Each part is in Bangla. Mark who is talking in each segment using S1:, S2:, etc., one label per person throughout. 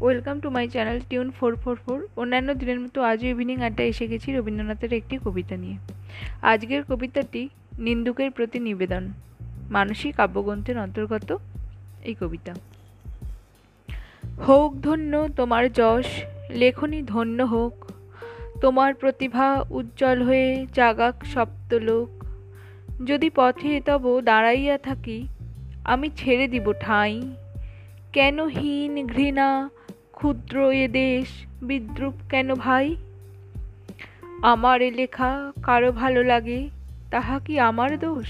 S1: Welcome to my channel tune four four four অন্যান্য দিনের মতো আজও ইভিনিং আড্ডা এসে গেছি রবীন্দ্রনাথের একটি কবিতা নিয়ে। আজকের কবিতাটি নিন্দুকের প্রতি নিবেদন। মানসিক কাব্যগ্রন্থের অন্তর্গত এই কবিতা। হোক ধন্য তোমার যশ, লেখনী ধন্য হোক। তোমার প্রতিভা উজ্জ্বল হয়ে জাগাক সপ্তলোক। যদি পথে তব দাঁড়াইয়া থাকি, আমি ছেড়ে দিব ঠাঁই। কেন হীন ঘৃণা ক্ষুদ্র এ দেশ বিদ্রুপ কেন ভাই? আমার এ লেখা কারও ভালো লাগে, তাহা কি আমার দোষ?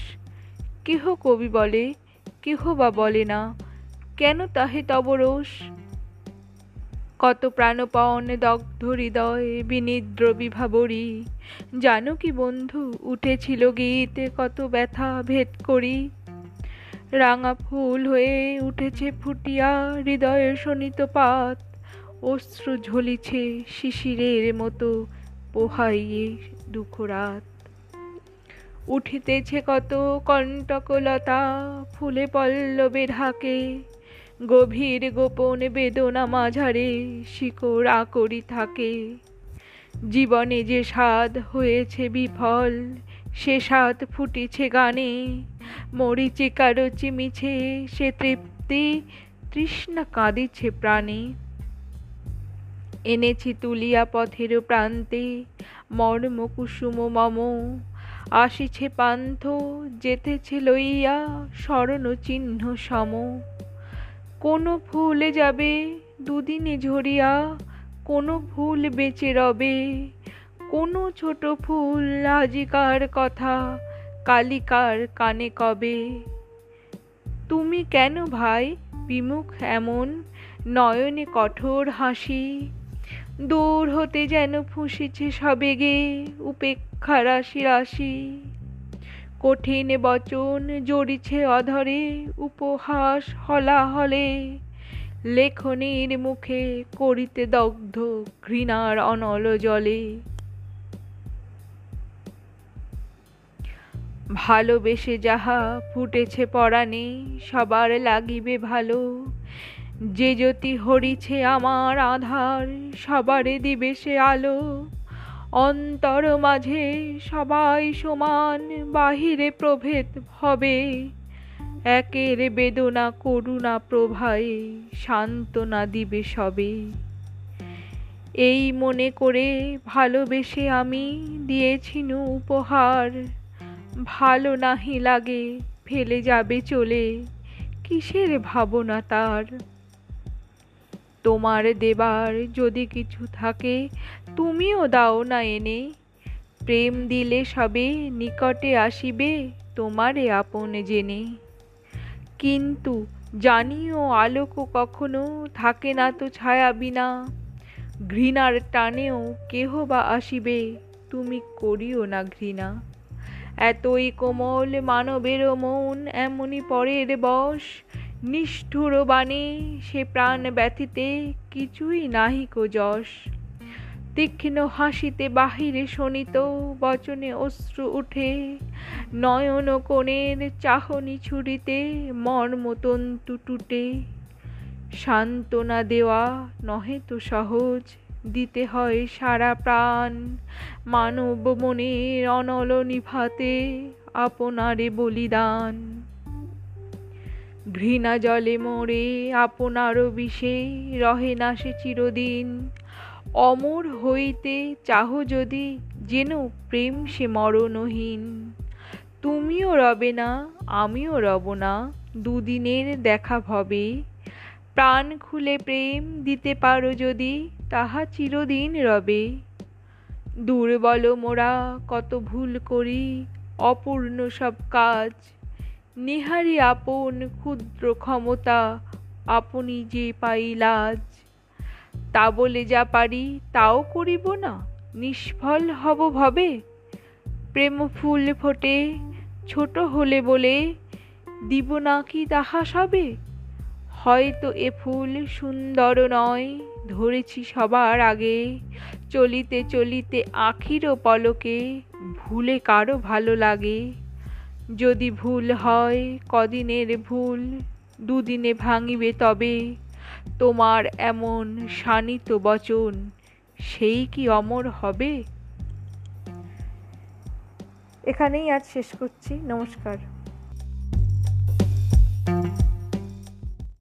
S1: কেহ কবি বলে, কেহ বা বলে না, কেন তাহে তব রোষ? কত প্রাণপণ দগ্ধ হৃদয় বিনিদ্র বিভাবরী, জানো কি বন্ধু, উঠেছিল গীতে কত ব্যথা ভেদ করি? রাঙা ফুল হয়ে উঠেছে ফুটিয়া হৃদয়ের শোনিত পাত অশ্রু ঝলিছে শিশিরের মতো পোহাইয়ে দুঃখ রাত উঠিতেছে কত কণ্টকলতা, ফুলে পল্লবে ঢাকে, গভীর গোপন বেদনা মাঝারে শিকড় আকরি থাকে। জীবনে যে স্বাদ হয়েছে বিফল, সে স্বাদ ফুটিছে গানে মরিচিকার চিমিছে সে তৃপ্তি তৃষ্ণা কাঁদিছে প্রাণে। এনেছি তুলিয়া পথের প্রান্তে। মর্ম কুসুম মম, আসিছে পান্থ, যেতেছে লইয়া স্মরণ চিহ্ন সম। কোনো ফুলে যাবে দুদিনে ঝরিয়া, কোনো ফুল বেঁচে রবে। কোনো ছোট ফুল আজিকার কথা, কালিকার কানে কবে? তুমি কেন ভাই বিমুখ এমন, নয়নে কঠোর হাসি? দূর হতে যেন ফুঁসিছে সবেগে উপেক্ষা রাশি রাশি। কঠিন বচন জড়িছে অধরে উপহাস হলাহলে। লেখনীর মুখে করিতে দগ্ধ ঘৃণার অনল জলে। ভালোবেসে যাহা ফুটেছে পরাণে, সবার লাগিবে ভালো। যে জ্যোতি হরিছে আমার আধার, সবারে দিবে সে আলো। অন্তর মাঝে সবাই সমান, বাহিরে প্রভেদ হবে। একের বেদনা, করুণা প্রভায়ে সান্ত্বনা দিবে সবে। এই মনে করে ভালোবেসে আমি দিয়েছিনু উপহার। ভালো নাহি লাগে, ফেলে যাবে চলে। কিসের ভাবনা তার? তোমার দেবার যদি কিছু থাকে, তুমিও দাও না এনে। প্রেম দিলে সবে নিকটে আসিবে তোমারে আপন জেনে। কিন্তু জানিও আলোক কখনো থাকে না তো ছায়া বিনা। ঘৃণার টানেও কেহ বা আসিবে, তুমি করিও না ঘৃণা। এতই কোমল মানবের মন এমনই পরের বশ। নিষ্ঠুর বাণী, সে প্রাণ ব্যথিতে কিছুই নাহিক যশ। তীক্ষ্ণ হাসিতে বাহিরে শোনিত বচনে অশ্রু উঠে, নয়ন কোণের চাহনি ছুরিতে মর্মতন্তু টুটে সান্ত্বনা দেওয়া নহে তো সহজ, দিতে হয় সারা প্রাণ। মানব মনের অনল নিভাতে আপনারে বলিদান। ঘৃণা জলে মোরে আপনারও বিষে রহে না সে চিরদিন। অমর হইতে চাহ যদি, যেন প্রেম সে মরণহীন। তুমিও রবে না, আমিও রব না, দুদিনের দেখা ভবে। প্রাণ খুলে প্রেম দিতে পারো যদি, তাহা চিরদিন রবে। দুর্বল মোরা কত ভুল করি, অপূর্ণ সব কাজ নিহারি আপন ক্ষুদ্র ক্ষমতা আপনি যে পাই লাজ তা বলে যা পারি, তাও করিব না, নিষ্ফল হব ভবে। প্রেম ফুল ফোটে, ছোট হলে বলে, দিব না কি তাহা সবে? হয়তো এ ফুল সুন্দর নয়, ধরেছি সবার আগে। চলিতে চলিতে আখিরও পলকে, ভুলে কারও ভালো লাগে। যদি ভুল হয় কদিনের ভুল, দুদিনে ভাঙিবে তবে। তোমার এমন শানিত বচন, সেই কি অমর হবে? এখানেই আজ শেষ করছি। নমস্কার।